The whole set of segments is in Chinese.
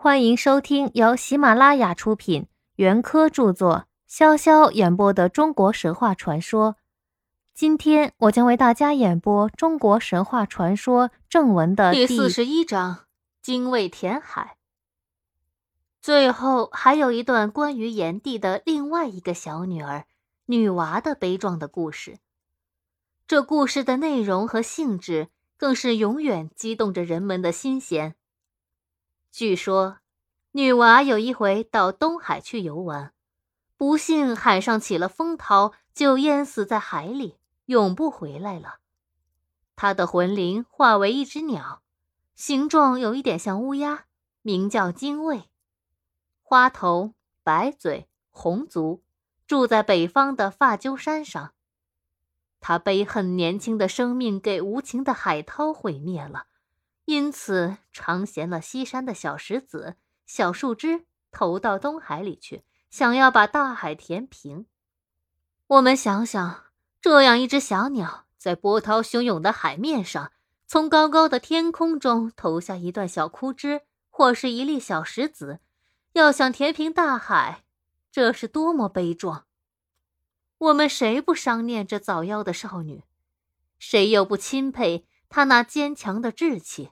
欢迎收听由喜马拉雅出品、袁科著作、潇潇演播的中国神话传说。今天我将为大家演播中国神话传说正文的第四十一章：精卫填海。最后还有一段关于炎帝的另外一个小女儿女娃的悲壮的故事。这故事的内容和性质，更是永远激动着人们的心弦。据说，女娃有一回到东海去游玩，不幸海上起了风涛，就淹死在海里，永不回来了。她的魂灵化为一只鸟，形状有一点像乌鸦，名叫精卫，花头、白嘴、红足，住在北方的发鸠山上。他悲恨年轻的生命给无情的海涛毁灭了。因此，常衔了西山的小石子、小树枝投到东海里去，想要把大海填平。我们想想，这样一只小鸟，在波涛汹涌的海面上，从高高的天空中投下一段小枯枝，或是一粒小石子，要想填平大海，这是多么悲壮！我们谁不伤念这早夭的少女？谁又不钦佩她那坚强的志气？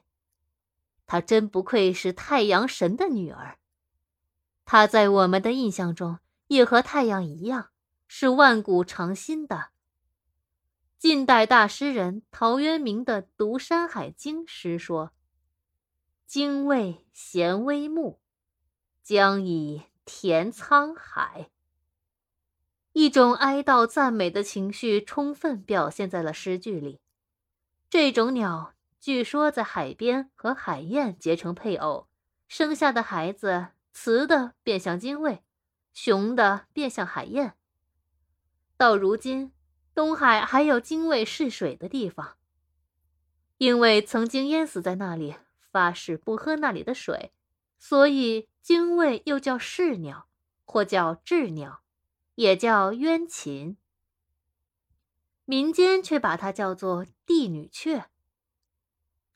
她真不愧是太阳神的女儿。她在我们的印象中，也和太阳一样，是万古长新的。近代大诗人陶渊明的《读山海经》诗说：“精卫衔微木，将以填沧海。”一种哀悼赞美的情绪充分表现在了诗句里。这种鸟。据说在海边和海燕结成配偶，生下的孩子雌的便像精卫，雄的便像海燕。到如今，东海还有精卫试水的地方，因为曾经淹死在那里，发誓不喝那里的水，所以精卫又叫试鸟，或叫鸷鸟，也叫冤禽。民间却把它叫做帝女雀。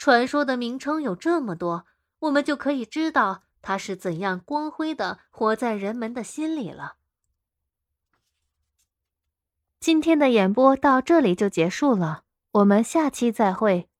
传说的名称有这么多，我们就可以知道他是怎样光辉的活在人们的心里了。今天的演播到这里就结束了，我们下期再会。